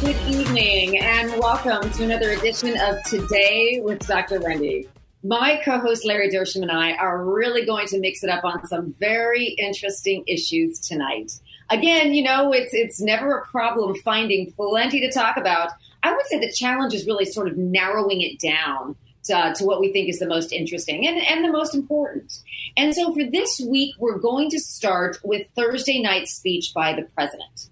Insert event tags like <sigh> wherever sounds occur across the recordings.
Good evening and welcome to another edition of Today with Dr. Wendy. My co host Larry Dersham and I are really going to mix it up on some very interesting issues tonight. Again, you know, it's, it's never a problem finding plenty to talk about. I would say the challenge is really sort of narrowing it down to, to what we think is the most interesting and, and the most important. And so for this week, we're going to start with Thursday night's speech by the president.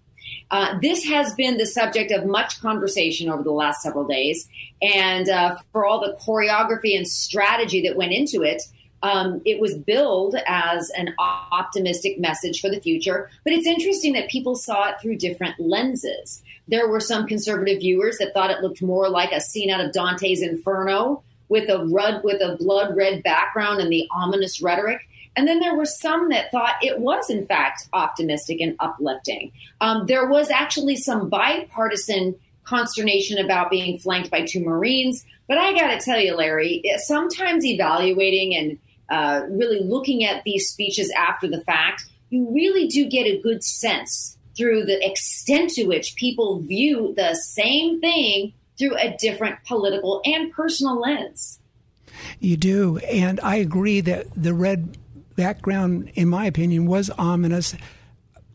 Uh, this has been the subject of much conversation over the last several days. And uh, for all the choreography and strategy that went into it, um, it was billed as an optimistic message for the future. But it's interesting that people saw it through different lenses. There were some conservative viewers that thought it looked more like a scene out of Dante's Inferno with a red, with a blood red background and the ominous rhetoric. And then there were some that thought it was, in fact, optimistic and uplifting. Um, there was actually some bipartisan consternation about being flanked by two Marines. But I got to tell you, Larry, sometimes evaluating and uh, really looking at these speeches after the fact, you really do get a good sense through the extent to which people view the same thing through a different political and personal lens. You do. And I agree that the red background, in my opinion, was ominous.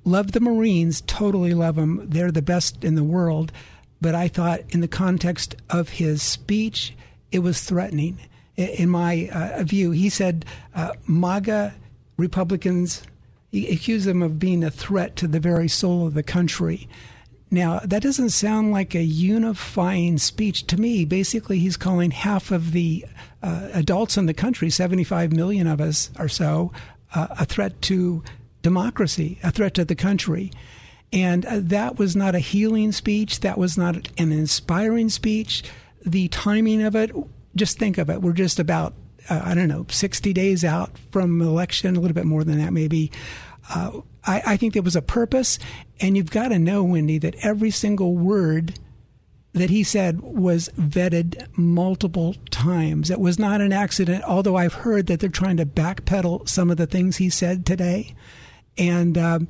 Love the Marines, totally love them. They're the best in the world. But I thought, in the context of his speech, it was threatening. In my uh, view, he said uh, MAGA Republicans, he accused them of being a threat to the very soul of the country. Now, that doesn't sound like a unifying speech to me. Basically, he's calling half of the uh, adults in the country, 75 million of us or so, uh, a threat to democracy, a threat to the country. And uh, that was not a healing speech. That was not an inspiring speech. The timing of it, just think of it. We're just about, uh, I don't know, 60 days out from election, a little bit more than that, maybe. Uh, I, I think there was a purpose, and you've got to know, Wendy, that every single word that he said was vetted multiple times. It was not an accident, although I've heard that they're trying to backpedal some of the things he said today. And um,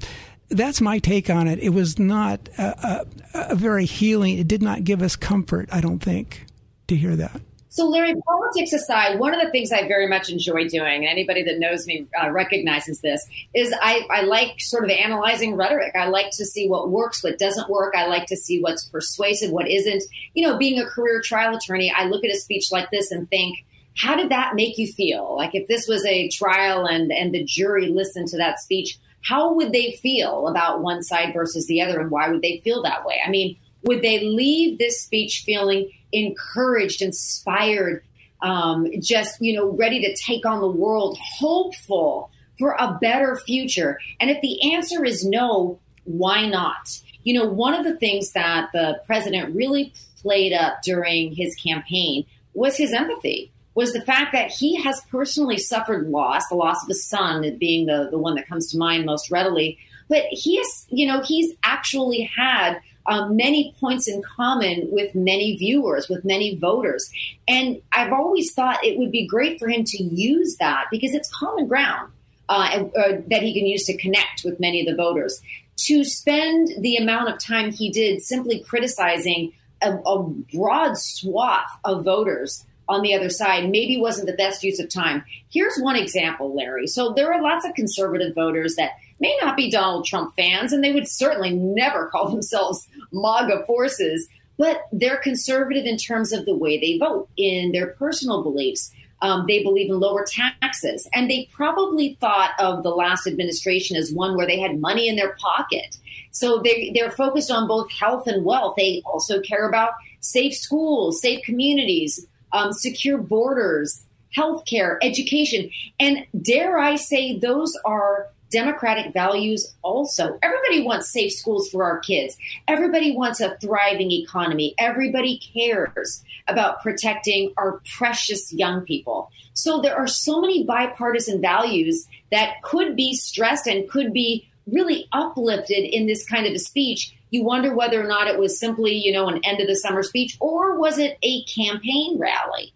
that's my take on it. It was not a, a, a very healing, it did not give us comfort, I don't think, to hear that. So, Larry, politics aside, one of the things I very much enjoy doing, and anybody that knows me uh, recognizes this, is I, I like sort of analyzing rhetoric. I like to see what works, what doesn't work. I like to see what's persuasive, what isn't. You know, being a career trial attorney, I look at a speech like this and think, how did that make you feel? Like if this was a trial and, and the jury listened to that speech, how would they feel about one side versus the other and why would they feel that way? I mean, would they leave this speech feeling encouraged, inspired, um, just, you know, ready to take on the world, hopeful for a better future? And if the answer is no, why not? You know, one of the things that the president really played up during his campaign was his empathy, was the fact that he has personally suffered loss, the loss of his son being the, the one that comes to mind most readily. But he has, you know, he's actually had um, many points in common with many viewers, with many voters. And I've always thought it would be great for him to use that because it's common ground uh, uh, that he can use to connect with many of the voters. To spend the amount of time he did simply criticizing a, a broad swath of voters on the other side maybe wasn't the best use of time. Here's one example, Larry. So there are lots of conservative voters that may not be Donald Trump fans, and they would certainly never <laughs> call themselves MAGA forces. but they're conservative in terms of the way they vote, in their personal beliefs. Um, they believe in lower taxes. And they probably thought of the last administration as one where they had money in their pocket. So they, they're focused on both health and wealth. They also care about safe schools, safe communities, um, secure borders, healthcare, education. And dare I say, those are democratic values also. Everybody wants safe schools for our kids. Everybody wants a thriving economy. Everybody cares about protecting our precious young people. So there are so many bipartisan values that could be stressed and could be really uplifted in this kind of a speech. You wonder whether or not it was simply, you know, an end of the summer speech or was it a campaign rally?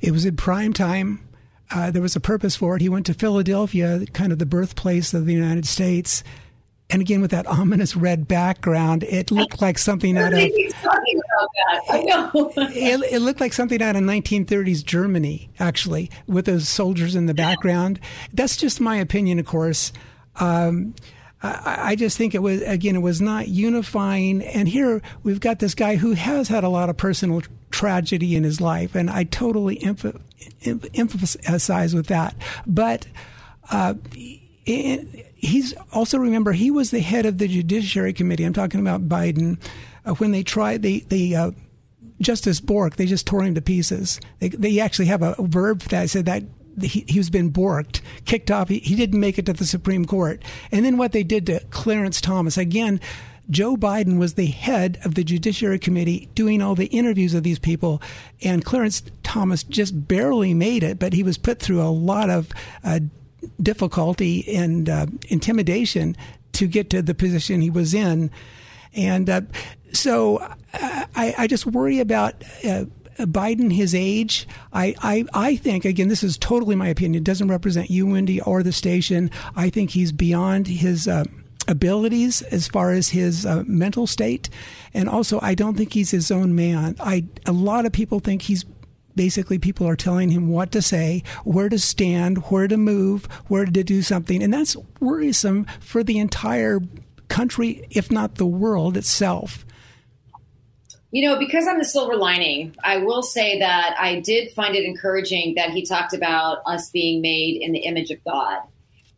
It was in prime time uh, there was a purpose for it. He went to Philadelphia, kind of the birthplace of the United States. And again, with that ominous red background, it looked like something out of. <laughs> Talking about that. I know. it, it, looked like something out of 1930s Germany, actually, with those soldiers in the background. That's just my opinion, of course. Um, I, I just think it was again, it was not unifying. And here we've got this guy who has had a lot of personal tragedy in his life, and I totally emph- emphasize with that. But uh, he's also remember he was the head of the Judiciary Committee. I'm talking about Biden uh, when they tried the the. Uh, Justice Bork, they just tore him to pieces. They, they actually have a verb that said that he, he's been borked, kicked off. He, he, didn't make it to the Supreme Court. And then what they did to Clarence Thomas again, Joe Biden was the head of the Judiciary Committee doing all the interviews of these people, and Clarence Thomas just barely made it, but he was put through a lot of uh, difficulty and uh, intimidation to get to the position he was in. And uh, so uh, I, I, just worry about uh, Biden, his age, I, I, I think, again, this is totally my opinion, it doesn't represent you, Wendy, or the station. I think he's beyond his. Uh, abilities as far as his uh, mental state, and also I don't think he's his own man. I a lot of people think he's basically people are telling him what to say, where to stand, where to move, where to do something, and that's worrisome for the entire country, if not the world itself. You know, because I'm the silver lining, I will say that I did find it encouraging that he talked about us being made in the image of God.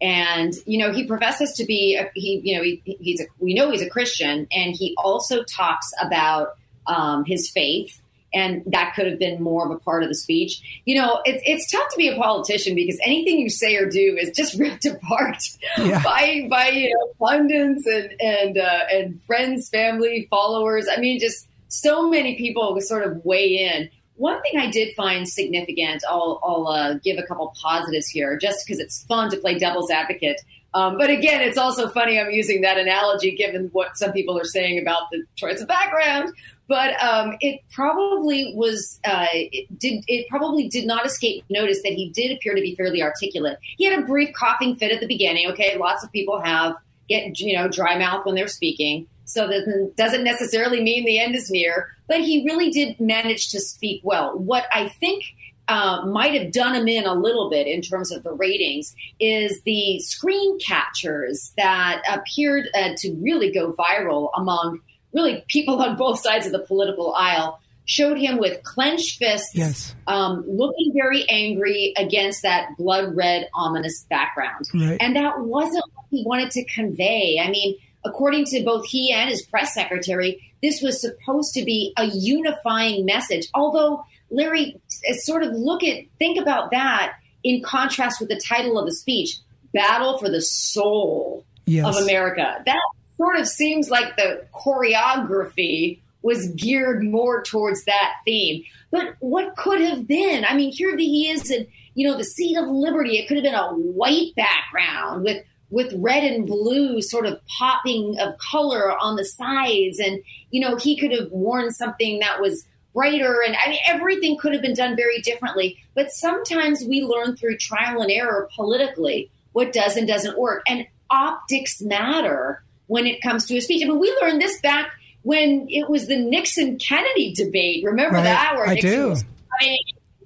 And you know, he professes to be a, he. You know, he, he's a, we know he's a Christian, and he also talks about um, his faith, and that could have been more of a part of the speech. You know, it, it's tough to be a politician because anything you say or do is just <laughs> ripped apart yeah. by by you know pundits and and uh, and friends, family, followers. I mean, just so many people sort of weigh in. One thing I did find significant, I'll, I'll uh, give a couple positives here, just because it's fun to play devil's advocate. Um, but again, it's also funny I'm using that analogy given what some people are saying about the choice of background. But um, it probably was uh, it did it probably did not escape notice that he did appear to be fairly articulate. He had a brief coughing fit at the beginning. Okay, lots of people have get you know dry mouth when they're speaking. So that doesn't necessarily mean the end is near, but he really did manage to speak well. What I think uh, might have done him in a little bit in terms of the ratings is the screen captures that appeared uh, to really go viral among really people on both sides of the political aisle showed him with clenched fists, yes. um, looking very angry against that blood red, ominous background. Right. And that wasn't what he wanted to convey. I mean, according to both he and his press secretary, this was supposed to be a unifying message. Although, Larry, uh, sort of look at, think about that in contrast with the title of the speech Battle for the Soul yes. of America. That sort of seems like the choreography was geared more towards that theme. But what could have been? I mean, here he is in, you know, the seat of liberty. It could have been a white background with with red and blue sort of popping of color on the sides. And, you know, he could have worn something that was brighter. And I mean, everything could have been done very differently. But sometimes we learn through trial and error politically what does and doesn't work. And optics matter when it comes to a speech. I mean, we learned this back when it was the Nixon Kennedy debate. Remember right. that? Where I Nixon do. was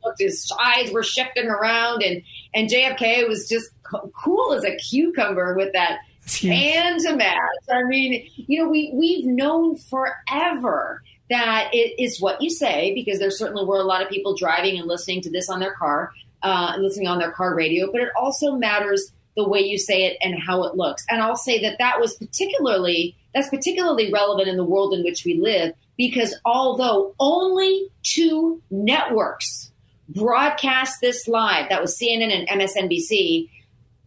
looked, his eyes were shifting around, and and JFK was just cool as a cucumber with that hand to match. I mean, you know, we we've known forever that it is what you say, because there certainly were a lot of people driving and listening to this on their car, uh, listening on their car radio, but it also matters the way you say it and how it looks. And I'll say that that was particularly that's particularly relevant in the world in which we live because although only two networks broadcast this live, that was CNN and MSNBC,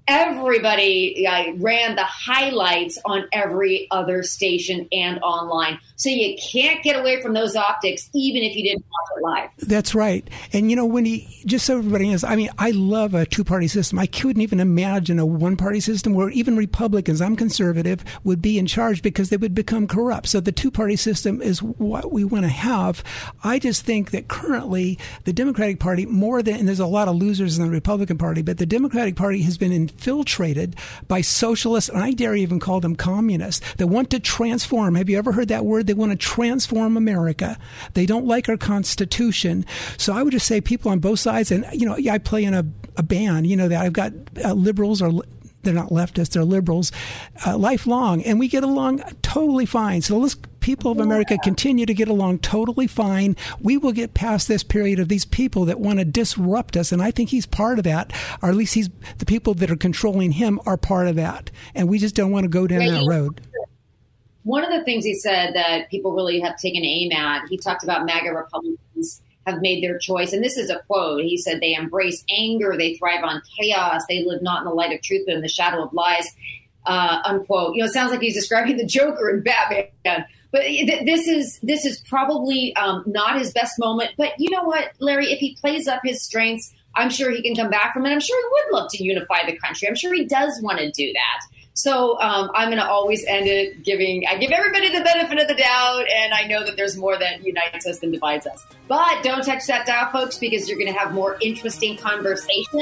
everybody uh, ran the highlights on every other station and online. So you can't get away from those optics, even if you didn't watch it live. That's right. And you know, when he just so everybody knows, I mean, I love a two party system. I couldn't even imagine a one party system where even Republicans, I'm conservative, would be in charge because they would become corrupt. So the two party system is what we want to have. I just think that currently the Democratic Party, more than, and there's a lot of losers in the Republican Party, but the Democratic Party has been infiltrated by socialists, and I dare even call them communists, that want to transform. Have you ever heard that word? They want to transform America. They don't like our Constitution. So I would just say people on both sides, and, you know, I play in a, a band, you know, that I've got uh, liberals or they're not leftists, they're liberals, uh, lifelong, and we get along totally fine. So let's people of America continue to get along totally fine. We will get past this period of these people that want to disrupt us, and I think he's part of that, or at least he's the people that are controlling him are part of that, and we just don't want to go down that road. One of the things he said that people really have taken aim at, he talked about MAGA Republicans have made their choice. And this is a quote. He said, They embrace anger, they thrive on chaos, they live not in the light of truth, but in the shadow of lies. Uh, unquote. You know, it sounds like he's describing the Joker in Batman. But th- this is this is probably um, not his best moment. But you know what, Larry? If he plays up his strengths, I'm sure he can come back from it. I'm sure he would love to unify the country. I'm sure he does want to do that. So um, I'm going to always end it giving, I give everybody the benefit of the doubt, and I know that there's more that unites us than divides us. But don't touch that dial, folks, because you're going to have more interesting conversation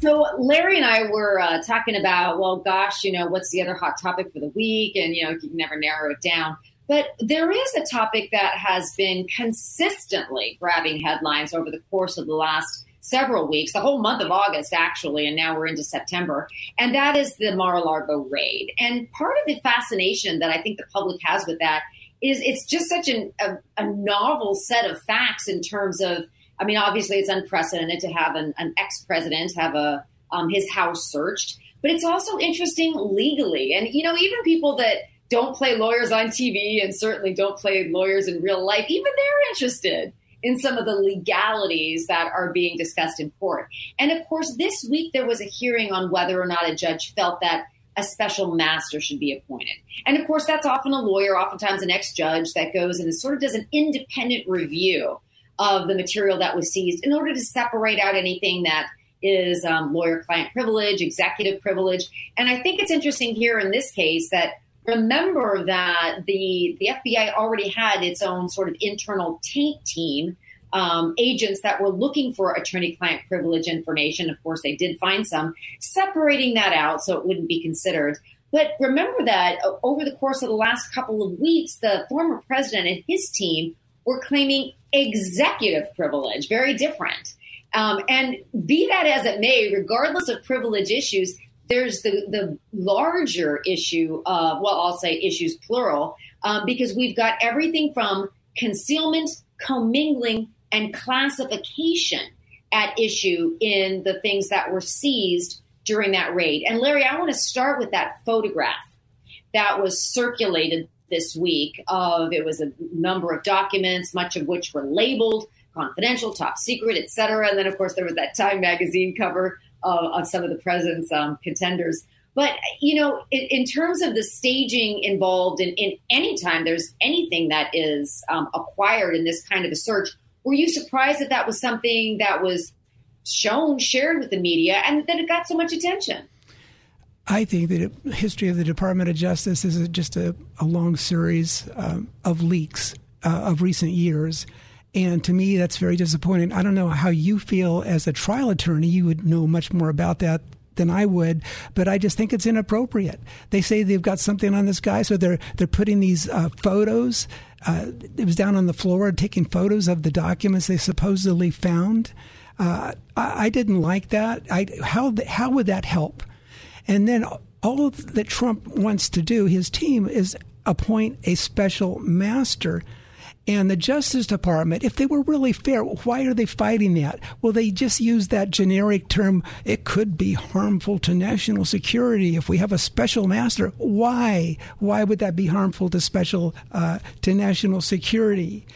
So Larry and I were uh, talking about, well, gosh, you know, what's the other hot topic for the week? And, you know, you can never narrow it down. But there is a topic that has been consistently grabbing headlines over the course of the last several weeks, the whole month of August, actually, and now we're into September. And that is the Mar a Lago raid. And part of the fascination that I think the public has with that is it's just such an, a, a novel set of facts in terms of, I mean, obviously it's unprecedented to have an, an ex president have a um, his house searched, but it's also interesting legally. And, you know, even people that don't play lawyers on TV and certainly don't play lawyers in real life, even they're interested in some of the legalities that are being discussed in court. And of course, this week there was a hearing on whether or not a judge felt that a special master should be appointed. And of course, that's often a lawyer, oftentimes an ex judge, that goes and sort of does an independent review of the material that was seized in order to separate out anything that is um, lawyer client privilege, executive privilege. And I think it's interesting here in this case that remember that the the FBI already had its own sort of internal taint team, um, agents that were looking for attorney-client privilege information. Of course, they did find some, separating that out so it wouldn't be considered. But remember that uh, over the course of the last couple of weeks, the former president and his team were claiming executive privilege, very different. Um, and be that as it may, regardless of privilege issues, there's the, the larger issue of, well, I'll say issues plural, um, because we've got everything from concealment, commingling, and classification at issue in the things that were seized during that raid. And Larry, I want to start with that photograph that was circulated this week of it was a number of documents, much of which were labeled confidential, top secret, et cetera. And then, of course, there was that Time magazine cover of, of some of the president's um, contenders. But you know, in, in, terms of the staging involved in, in any time there's anything that is um, acquired in this kind of a search, were you surprised that that was something that was shown, shared with the media, and that it got so much attention? I think that the history of the Department of Justice is just a, a long series um, of leaks uh, of recent years. And to me, that's very disappointing. I don't know how you feel as a trial attorney. You would know much more about that than I would, but I just think it's inappropriate. They say they've got something on this guy, so they're they're putting these uh, photos. Uh, it was down on the floor taking photos of the documents they supposedly found. Uh, I, I, didn't like that. I, how how would that help? And then all that Trump wants to do, his team, is appoint a special master and the Justice Department, if they were really fair, why are they fighting that? Well, they just use that generic term, it could be harmful to national security if we have a special master. Why? Why would that be harmful to special, uh, to national security?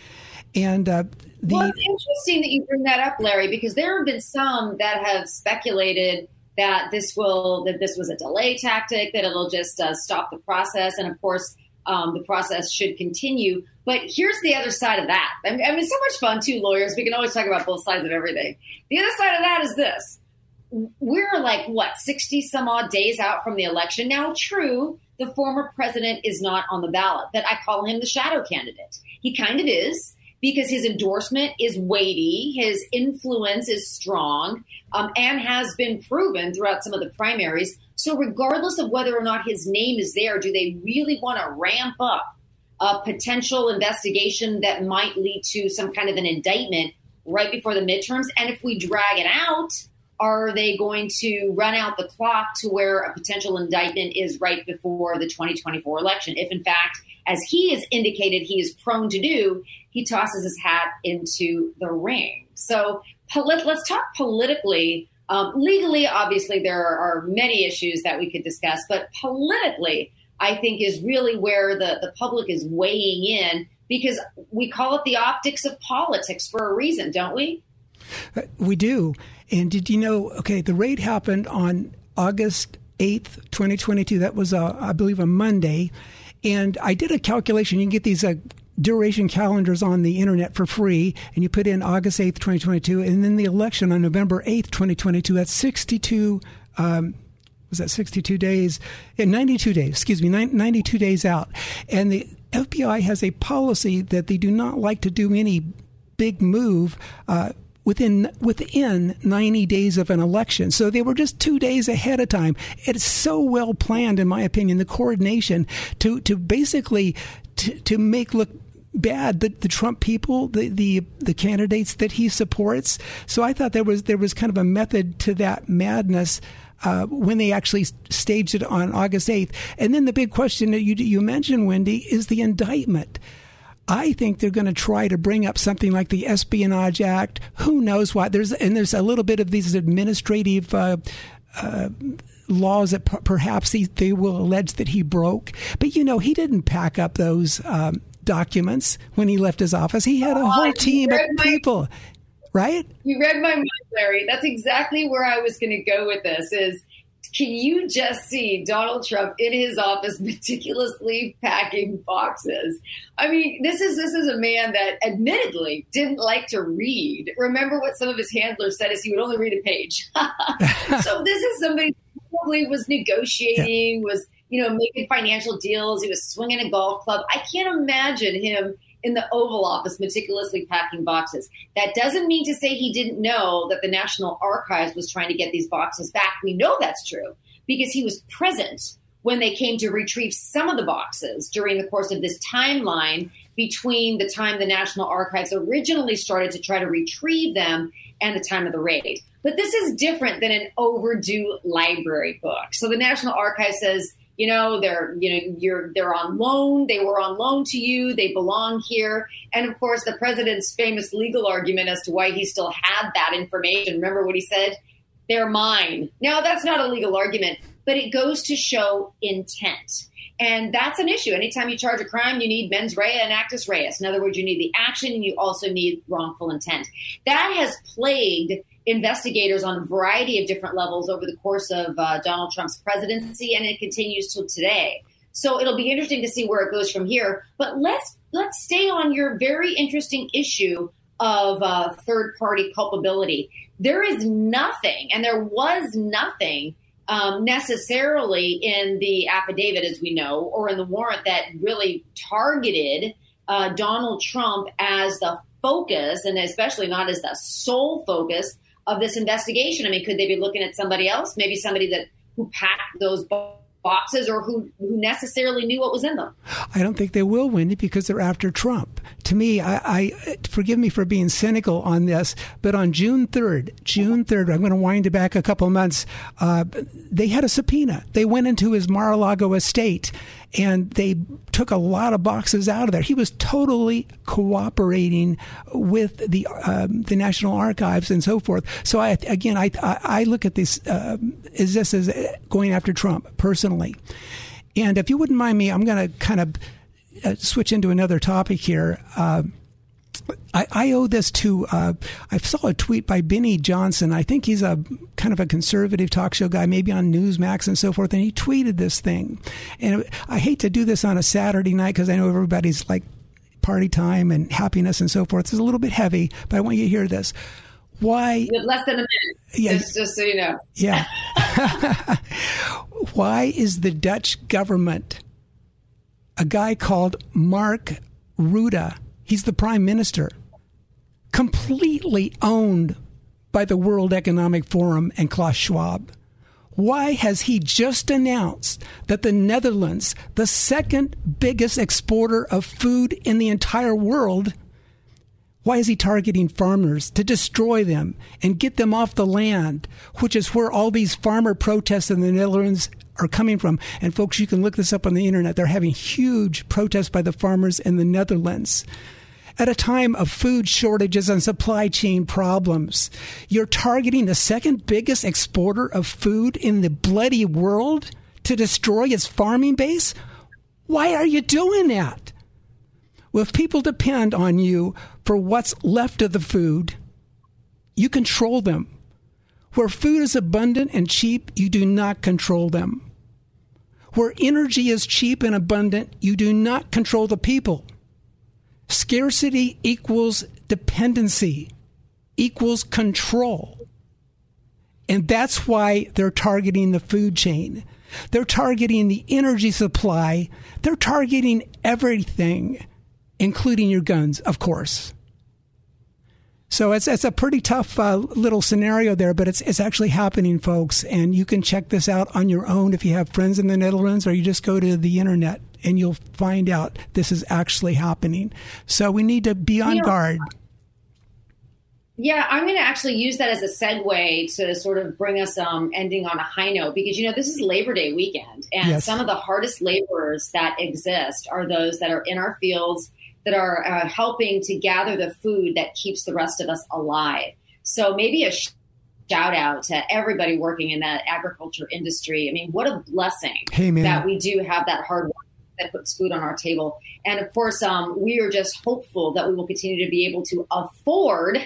And uh, the. Well, it's interesting that you bring that up, Larry, because there have been some that have speculated that this will, that this was a delay tactic, that it'll just uh, stop the process. And of course, um, the process should continue. But here's the other side of that. I mean, it's so much fun too, lawyers. We can always talk about both sides of everything. The other side of that is this. We're like, what, 60 some odd days out from the election. Now, true, the former president is not on the ballot, but I call him the shadow candidate. He kind of is because his endorsement is weighty, his influence is strong, um, and has been proven throughout some of the primaries. So, regardless of whether or not his name is there, do they really want to ramp up a potential investigation that might lead to some kind of an indictment right before the midterms? And if we drag it out, are they going to run out the clock to where a potential indictment is right before the 2024 election? If, in fact, as he has indicated he is prone to do, he tosses his hat into the ring. So let's talk politically um, legally, obviously, there are, many issues that we could discuss, but politically, I think is really where the, the public is weighing in because we call it the optics of politics for a reason, don't we? Uh, we do. And did you know? Okay, the raid happened on August 8th, 2022. That was, uh, I believe, a Monday. And I did a calculation. You can get these uh, duration calendars on the internet for free, and you put in August 8th, 2022, and then the election on November 8th, 2022. That's 62. Um, was that 62 days? Yeah, 92 days, excuse me, 92 days out. And the FBI has a policy that they do not like to do any big move uh, within within 90 days of an election. So they were just two days ahead of time. It's so well planned, in my opinion, the coordination to to basically to, to make look bad the, the Trump people, the, the the candidates that he supports. So I thought there was there was kind of a method to that madness. Uh, when they actually staged it on August 8th. And then the big question that you, you mentioned, Wendy, is the indictment. I think they're going to try to bring up something like the Espionage Act. Who knows what? There's and there's a little bit of these administrative. Uh, uh, laws that p- perhaps he, they will allege that he broke. But you know, he didn't pack up those um, documents when he left his office. He had a oh, whole team of my, people, right? You read my mind, Larry. That's exactly where I was going to go with this. Is can you just see Donald Trump in his office <laughs> meticulously packing boxes? I mean, this is this is a man that admittedly didn't like to read. Remember what some of his handlers said is he would only read a page. <laughs> so <laughs> this is somebody who probably was negotiating, yeah. was you know, making financial deals. He was swinging a golf club. I can't imagine him in the Oval Office meticulously packing boxes. That doesn't mean to say he didn't know that the National Archives was trying to get these boxes back. We know that's true because he was present when they came to retrieve some of the boxes during the course of this timeline between the time the National Archives originally started to try to retrieve them and the time of the raid. But this is different than an overdue library book. So the National Archives says, you know they're you know you're they're on loan they were on loan to you they belong here. And of course the president's famous legal argument as to why he still had that information. Remember what he said? They're mine. Now that's not a legal argument but it goes to show intent. And that's an issue. Anytime you charge a crime you need mens rea and actus reus. In other words you need the action and you also need wrongful intent. That has plagued investigators on a variety of different levels over the course of uh, Donald Trump's presidency, and it continues till today. So it'll be interesting to see where it goes from here. But let's let's stay on your very interesting issue of uh, third party culpability. There is nothing, and there was nothing um, necessarily in the affidavit, as we know, or in the warrant that really targeted uh, Donald Trump as the focus, and especially not as the sole focus of this investigation. I mean, could they be looking at somebody else? Maybe somebody that who packed those boxes or who, who necessarily knew what was in them. I don't think they will, Wendy, because they're after Trump. To me, I, I forgive me for being cynical on this, but on June 3rd, June 3rd, I'm going to wind it back a couple of months, uh, they had a subpoena. They went into his Mar-a-Lago estate and they took a lot of boxes out of there. He was totally cooperating with the um, the National Archives and so forth. So I again I I look at this uh, is this as going after Trump personally, and if you wouldn't mind me, I'm going to kind of uh, switch into another topic here. Uh, I, I, owe this to uh, I saw a tweet by Benny Johnson. I think he's a kind of a conservative talk show guy, maybe on Newsmax and so forth. And he tweeted this thing. And I hate to do this on a Saturday night because I know everybody's like party time and happiness and so forth. It's a little bit heavy, but I want you to hear this. Why? less than a minute. Yeah, just, just so you know. Yeah. <laughs> <laughs> Why is the Dutch government a guy called Mark Rutte? He's the prime minister, completely owned by the World Economic Forum and Klaus Schwab. Why has he just announced that the Netherlands, the second biggest exporter of food in the entire world, why is he targeting farmers to destroy them and get them off the land, which is where all these farmer protests in the Netherlands are coming from? And folks, you can look this up on the internet. They're having huge protests by the farmers in the Netherlands at a time of food shortages and supply chain problems. You're targeting the second biggest exporter of food in the bloody world to destroy its farming base? Why are you doing that? Well, if people depend on you for what's left of the food, you control them. Where food is abundant and cheap, you do not control them. Where energy is cheap and abundant, you do not control the people. Scarcity equals dependency, equals control. And that's why they're targeting the food chain. They're targeting the energy supply. They're targeting everything, including your guns, of course. So it's it's a pretty tough uh, little scenario there, but it's it's actually happening, folks. And you can check this out on your own if you have friends in the Netherlands, or you just go to the internet and you'll find out this is actually happening. So we need to be on guard. Yeah, I'm going to actually use that as a segue to sort of bring us um, ending on a high note because, you know, this is Labor Day weekend. And yes. some of the hardest laborers that exist are those that are in our fields that are uh, helping to gather the food that keeps the rest of us alive. So maybe a shout out to everybody working in that agriculture industry. I mean, what a blessing hey, that we do have that hard work that puts food on our table. And of course, um, we are just hopeful that we will continue to be able to afford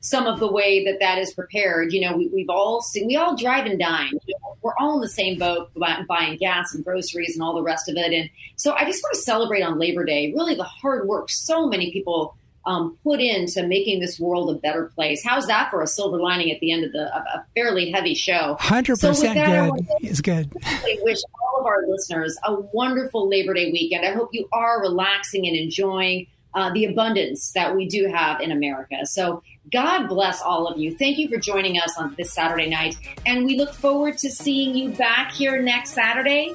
some of the way that that is prepared. You know, we, have all seen, we all drive and dine. We're all in the same boat, buying gas and groceries and all the rest of it. And so I just want to celebrate on Labor Day, really the hard work so many people um, put into making this world a better place. How's that for a silver lining at the end of the of a fairly heavy show? Hundred so percent good. It's good. I wish all of our listeners a wonderful Labor Day weekend. I hope you are relaxing and enjoying uh, the abundance that we do have in America. So God bless all of you. Thank you for joining us on this Saturday night, and we look forward to seeing you back here next Saturday